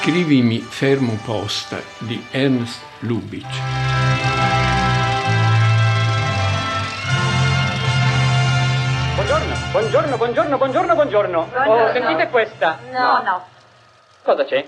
Scrivimi fermo posta di Ernst Lubitsch. Buongiorno, buongiorno, buongiorno, buongiorno, buongiorno. Buongiorno. Oh, sentite questa. No, no. Cosa c'è?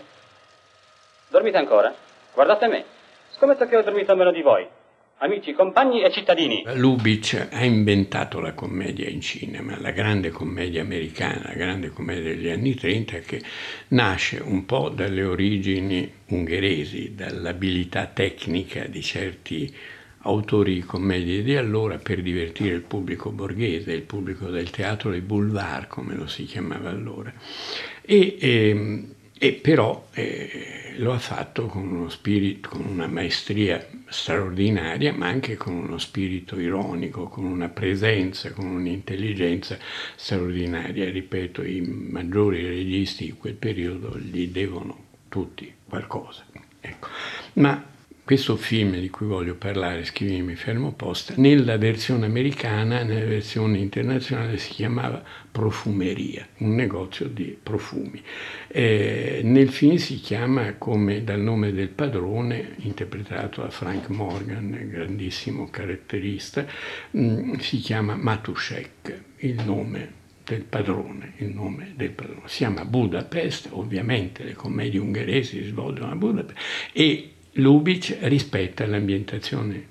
Dormite ancora? Guardate me. Scommetto che ho dormito meno di voi. Amici, compagni e cittadini. Lubitsch ha inventato la commedia in cinema, la grande commedia americana, la grande commedia degli anni 30 che nasce un po' dalle origini ungheresi, dall'abilità tecnica di certi autori di commedie di allora per divertire il pubblico borghese, il pubblico del teatro dei boulevard, come lo si chiamava allora. E, ehm, e però eh, lo ha fatto con uno spirito, con una maestria straordinaria, ma anche con uno spirito ironico, con una presenza, con un'intelligenza straordinaria. Ripeto, i maggiori registi di quel periodo gli devono tutti qualcosa. Ecco. Ma questo film di cui voglio parlare, Scrivimi fermo posta, nella versione americana, nella versione internazionale si chiamava Profumeria, un negozio di profumi. Eh, nel film si chiama come dal nome del padrone, interpretato da Frank Morgan, grandissimo caratterista, mh, mm, si chiama Matuszek, il nome del padrone, il nome del padrone. Si chiama Budapest, ovviamente le commedie ungheresi si svolgono a Budapest, e Lubitsch rispetta l'ambientazione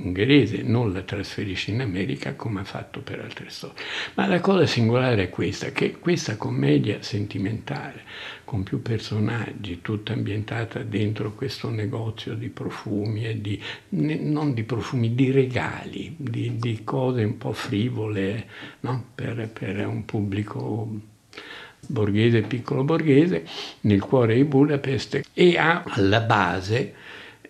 ungherese, non la trasferisce in America come ha fatto per altre storie. Ma la cosa singolare è questa, che questa commedia sentimentale, con più personaggi, tutta ambientata dentro questo negozio di profumi e di, non di profumi, di regali, di, di cose un po' frivole no? per, per un pubblico borghese, piccolo borghese, nel cuore di Budapest e ha alla base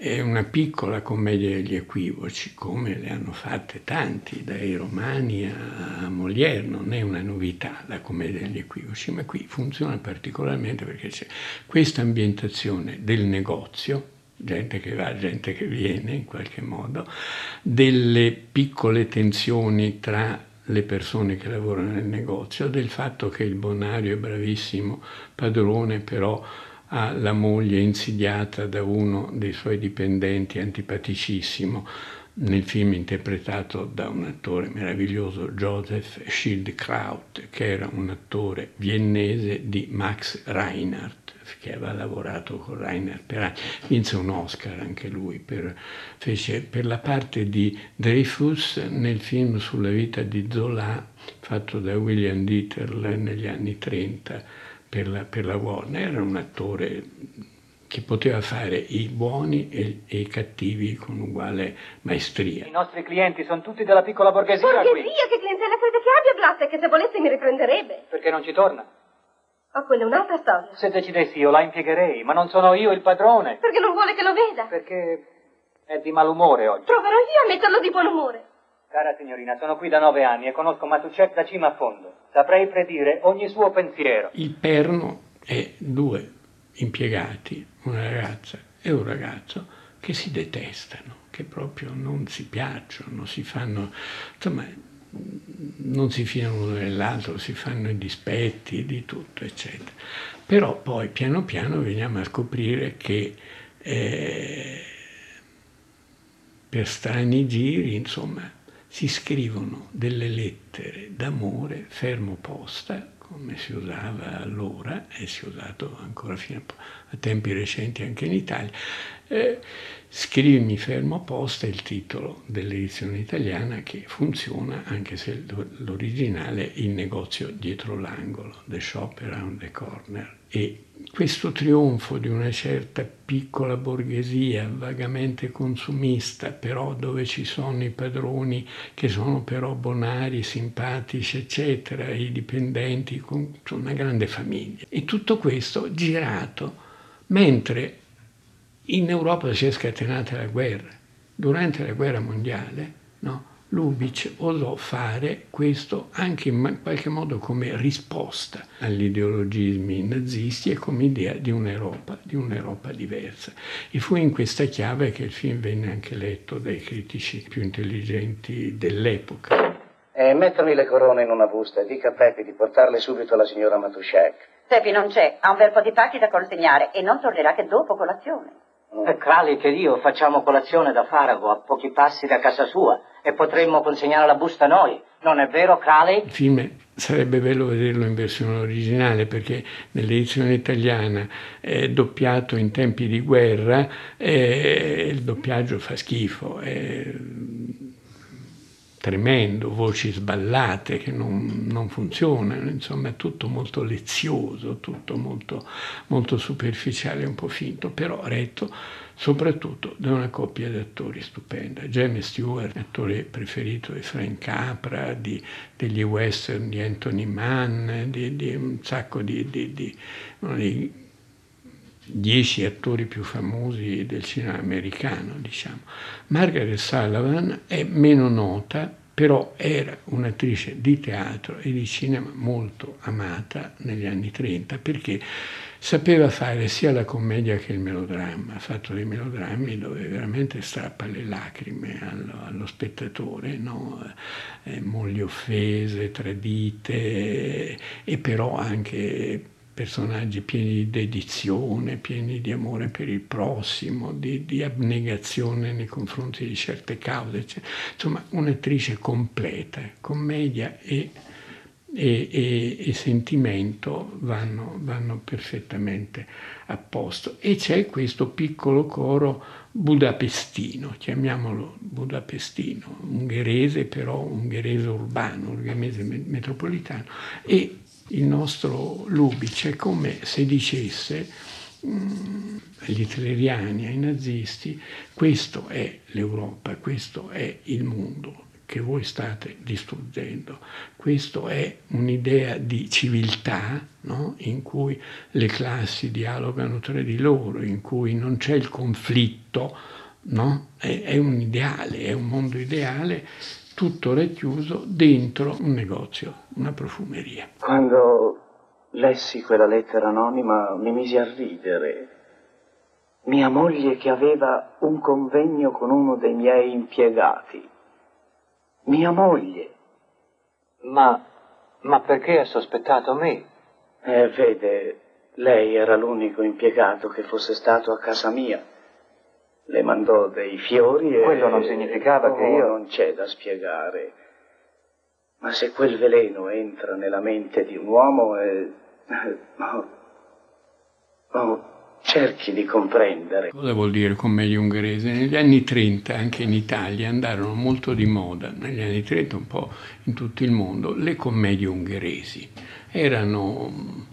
una piccola commedia degli equivoci, come le hanno fatte tanti, dai romani a Molière, non è una novità la commedia degli equivoci, ma qui funziona particolarmente perché c'è questa ambientazione del negozio, gente che va, gente che viene in qualche modo, delle piccole tensioni tra le persone che lavorano nel negozio, del fatto che il bonario è bravissimo padrone, però ha la moglie insidiata da uno dei suoi dipendenti antipaticissimo, nel film interpretato da un attore meraviglioso, Joseph Schildkraut, che era un attore viennese di Max Reinhardt che aveva lavorato con Rainer per anni, vinse un Oscar anche lui per, fece, per la parte di Dreyfus nel film sulla vita di Zola fatto da William Dieterle negli anni 30 per la, per la Warner. Era un attore che poteva fare i buoni e, e, i cattivi con uguale maestria. I nostri clienti sono tutti della piccola borghesia. Borghesia? Qui. Che clientela crede che abbia Blatt e che se volesse mi riprenderebbe? Perché non ci torna? Oh, quella è un'altra storia. Se decidessi io la impiegherei, ma non sono io il padrone. Perché non vuole che lo veda? Perché è di malumore oggi. Proverò io a metterlo di buon umore. Cara signorina, sono qui da nove anni e conosco Matucek da cima a fondo. Saprei predire ogni suo pensiero. Il perno è due impiegati, una ragazza e un ragazzo, che si detestano, che proprio non si piacciono, si fanno... Insomma, non si fiano l'uno nell'altro, si fanno i dispetti di tutto, eccetera. Però poi piano piano veniamo a scoprire che eh, per strani giri, insomma, si scrivono delle lettere d'amore fermo posta, come si usava allora e si è usato ancora fino a, tempi recenti anche in Italia. Eh, Scrivimi fermo posta il titolo dell'edizione italiana che funziona anche se l'originale è il negozio dietro l'angolo, The Shop Around the Corner. E questo trionfo di una certa piccola borghesia vagamente consumista, però dove ci sono i padroni che sono però bonari, simpatici, eccetera, i dipendenti, con una grande famiglia. E tutto questo girato mentre in Europa si è scatenata la guerra. Durante la guerra mondiale, no, Lubitsch osò fare questo anche in qualche modo come risposta agli ideologismi nazisti e come idea di un'Europa, di un'Europa diversa. E fu in questa chiave che il film venne anche letto dai critici più intelligenti dell'epoca. E mettermi le corone in una busta e dica a Peppi di portarle subito alla signora Matuszek. Seppi non c'è, ha un bel po' di pacchi da consegnare e non tornerà che dopo colazione. Eh, Crali ed io facciamo colazione da Farago a pochi passi da casa sua e potremmo consegnare la busta noi. Non è vero, Crali? Il film sarebbe bello vederlo in versione originale perché nell'edizione italiana è doppiato in tempi di guerra e il doppiaggio fa schifo. È tremendo, voci sballate che non, non, funzionano, insomma è tutto molto lezioso, tutto molto, molto superficiale, un po' finto, però retto soprattutto da una coppia di attori stupenda. James Stewart, attore preferito di Frank Capra, di, degli western di Anthony Mann, di, di un sacco di, di, di uno dei dieci attori più famosi del cinema americano, diciamo. Margaret Sullivan è meno nota, però era un'attrice di teatro e di cinema molto amata negli anni 30 perché sapeva fare sia la commedia che il melodramma, ha fatto dei melodrammi dove veramente strappa le lacrime allo, allo spettatore, no? eh, mogli offese, tradite e però anche personaggi pieni di dedizione, pieni di amore per il prossimo, di, di abnegazione nei confronti di certe cause, cioè, insomma un'attrice completa, commedia e, e, e, e sentimento vanno, vanno, perfettamente a posto. E c'è questo piccolo coro budapestino, chiamiamolo budapestino, ungherese però ungherese urbano, ungherese metropolitano, e il nostro Lubitsch è come se dicesse mm, agli hitleriani, ai nazisti, questo è l'Europa, questo è il mondo che voi state distruggendo. Questa è un'idea di civiltà no? in cui le classi dialogano tra di loro, in cui non c'è il conflitto, no? è, è un ideale, è un mondo ideale tutto racchiuso dentro un negozio, una profumeria. Quando lessi quella lettera anonima mi misi a ridere. Mia moglie che aveva un convegno con uno dei miei impiegati. Mia moglie. Ma, ma perché ha sospettato me? Eh, vede, lei era l'unico impiegato che fosse stato a casa mia le mandò dei fiori e... Quello non significava oh, che io... Non c'è da spiegare. Ma se quel veleno entra nella mente di un uomo, eh, oh, oh, cerchi di comprendere. Cosa vuol dire commedia ungherese? Negli anni 30, anche in Italia, andarono molto di moda, negli anni 30 un po' in tutto il mondo, le commedie ungheresi. Erano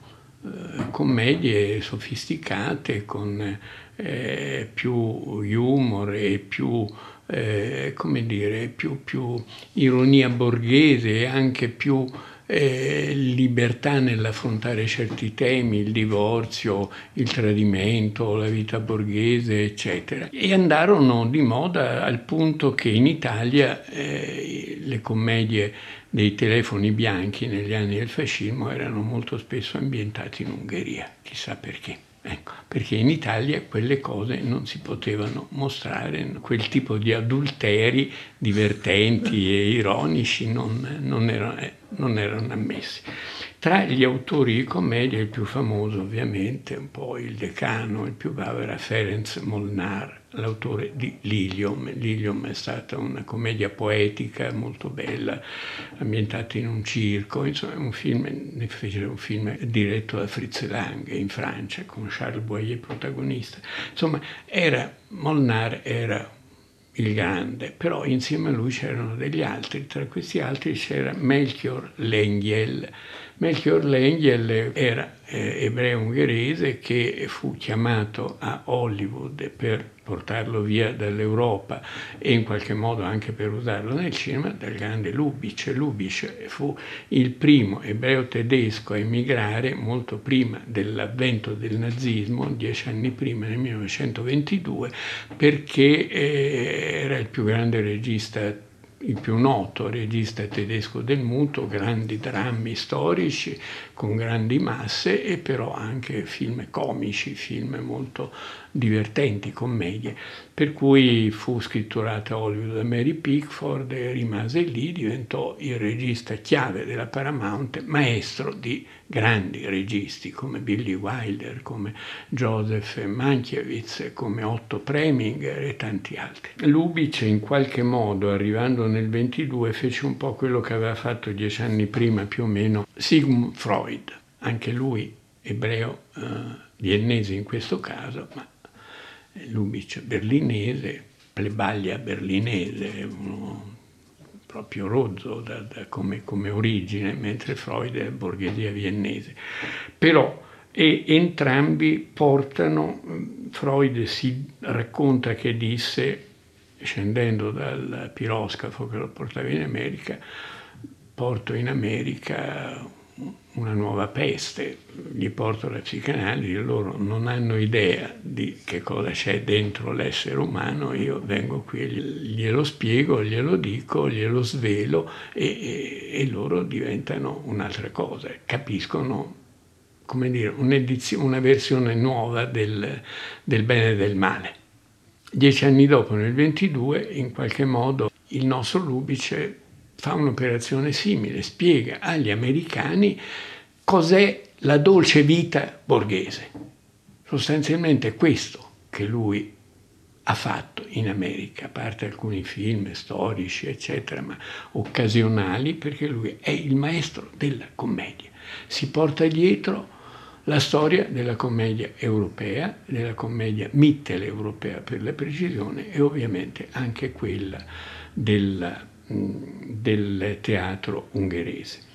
commedie sofisticate con eh, più humor e più, eh, come dire, più, più, ironia borghese e anche più eh, libertà nell'affrontare certi temi, il divorzio, il tradimento, la vita borghese, eccetera. E andarono di moda al punto che in Italia eh, le commedie dei telefoni bianchi negli anni del fascismo erano molto spesso ambientate in Ungheria, chissà perché. Ecco, perché in Italia quelle cose non si potevano mostrare, quel tipo di adulteri divertenti e ironici non, non, erano, eh, non erano ammessi. Tra gli autori di commedia il più famoso ovviamente, un po' il decano, il più bravo era Ferenc Molnar, l'autore di Lilium. Lilium è stata una commedia poetica molto bella, ambientata in un circo, insomma un film, ne fece un film diretto da Fritz Lang in Francia con Charles Boyer protagonista. Insomma, era, Molnar era il grande, però insieme a lui c'erano degli altri, tra questi altri c'era Melchior Lengiel, Melchior Lengel era eh, ebreo ungherese che fu chiamato a Hollywood per portarlo via dall'Europa e in qualche modo anche per usarlo nel cinema dal grande Lubitsch. Lubitsch fu il primo ebreo tedesco a emigrare molto prima dell'avvento del nazismo, dieci anni prima, nel 1922, perché eh, era il più grande regista il più noto regista tedesco del muto, grandi drammi storici con grandi masse e però anche film comici, film molto divertenti, commedie. per cui fu scritturata a Hollywood da Mary Pickford e rimase lì, diventò il regista chiave della Paramount, maestro di grandi registi come Billy Wilder, come Joseph Mankiewicz, come Otto Preminger e tanti altri. Lubitsch in qualche modo, arrivando nel 22, fece un po' quello che aveva fatto dieci anni prima più o meno Sigmund Freud, anche lui ebreo eh, viennese in questo caso, ma Lubitsch berlinese, plebaglia berlinese, uno proprio rozzo da, da come, come, origine, mentre Freud è borghesia viennese. Però e entrambi portano, Freud si racconta che disse, scendendo dal piroscafo che lo portava in America, porto in America una nuova peste, gli porto la psicanalisi, loro non hanno idea di che cosa c'è dentro l'essere umano, io vengo qui, glielo spiego, glielo dico, glielo svelo e, e, e loro diventano un'altra cosa, capiscono come dire, una versione nuova del, del bene e del male. Dieci anni dopo, nel 22, in qualche modo il nostro Lubice fa un'operazione simile, spiega agli americani cos'è la dolce vita borghese. Sostanzialmente questo che lui ha fatto in America, a parte alcuni film storici, eccetera, ma occasionali, perché lui è il maestro della commedia. Si porta dietro la storia della commedia europea, della commedia mitteleuropea per la precisione e ovviamente anche quella della del teatro ungherese.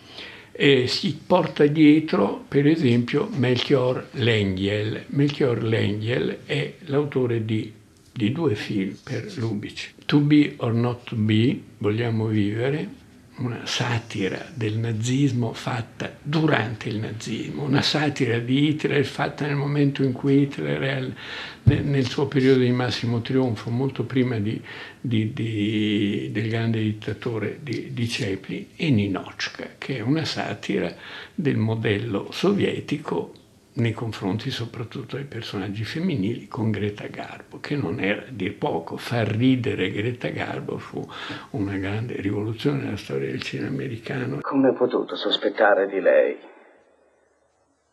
E si porta dietro, per esempio, Melchior Lengiel. Melchior Lengiel è l'autore di, di due film per Lubitsch. To be or not to be, Vogliamo vivere, una satira del nazismo fatta durante il nazismo, una satira di Hitler fatta nel momento in cui Hitler è nel suo periodo di massimo trionfo, molto prima di, di, di, del grande dittatore di, Chaplin, e Ninochka, che è una satira del modello sovietico nei confronti soprattutto dei personaggi femminili con Greta Garbo, che non era a dir poco. Far ridere Greta Garbo fu una grande rivoluzione nella storia del cinema americano. Come ho potuto sospettare di lei?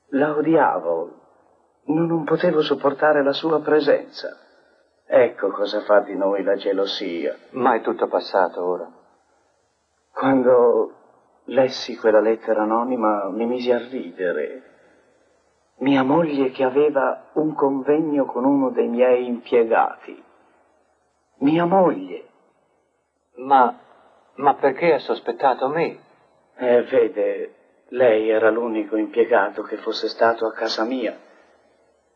La odiavo, non potevo sopportare la sua presenza. Ecco cosa fa di noi la gelosia. Ma è tutto passato ora. Quando lessi quella lettera anonima mi misi a ridere mia moglie che aveva un convegno con uno dei miei impiegati. Mia moglie. Ma, ma perché ha sospettato me? Eh, vede, lei era l'unico impiegato che fosse stato a casa mia.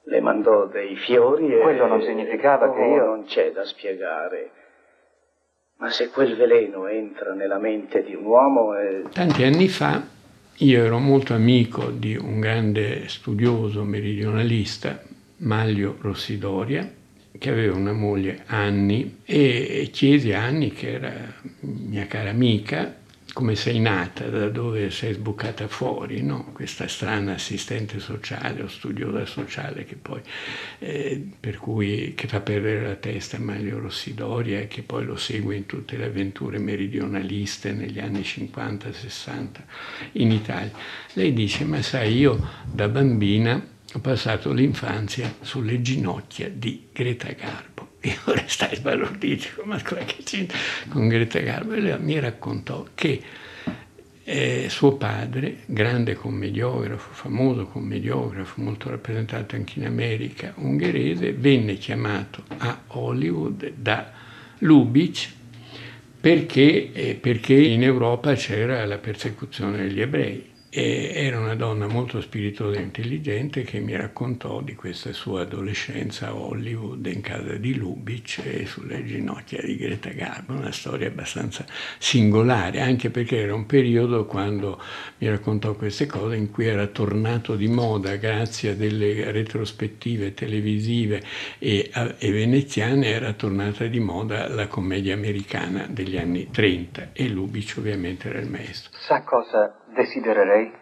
Le mandò dei fiori e... Quello non significava oh, che io... Non c'è da spiegare. Ma se quel veleno entra nella mente di un uomo... È... Tanti anni fa io ero molto amico di un grande studioso meridionalista, Maglio Rossidoria, che aveva una moglie Anni e chiesi a Anni, che era mia cara amica, come sei nata, da dove sei sbucata fuori, no? questa strana assistente sociale o studiosa sociale che poi, eh, per cui, che fa perdere la testa a Maglio Rossidoria e che poi lo segue in tutte le avventure meridionaliste negli anni 50-60 in Italia. Lei dice, ma sai, io da bambina ho passato l'infanzia sulle ginocchia di Greta Garbo. Io restai sbalordito, ma cosa che c'entra con Greta Garbo? E lei mi raccontò che eh, suo padre, grande commediografo, famoso commediografo, molto rappresentato anche in America, ungherese, venne chiamato a Hollywood da Lubitsch perché, eh, perché in Europa c'era la persecuzione degli ebrei e era una donna molto spiritosa e intelligente che mi raccontò di questa sua adolescenza a Hollywood in casa di Lubitsch e sulle ginocchia di Greta Garbo, una storia abbastanza singolare, anche perché era un periodo quando mi raccontò queste cose in cui era tornato di moda grazie a delle retrospettive televisive e, e veneziane, era tornata di moda la commedia americana degli anni 30 e Lubitsch ovviamente era il maestro. Sa cosa desidererei?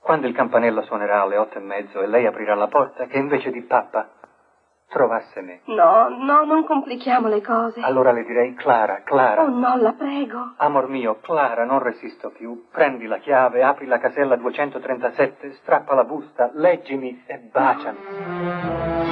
Quando il campanello suonerà alle otto e mezzo e lei aprirà la porta, che invece di pappa trovasse me. No, no, non complichiamo le cose. Allora le direi Clara, Clara. Oh no, la prego. Amor mio, Clara, non resisto più. Prendi la chiave, apri la casella 237, strappa la busta, leggimi e baciami.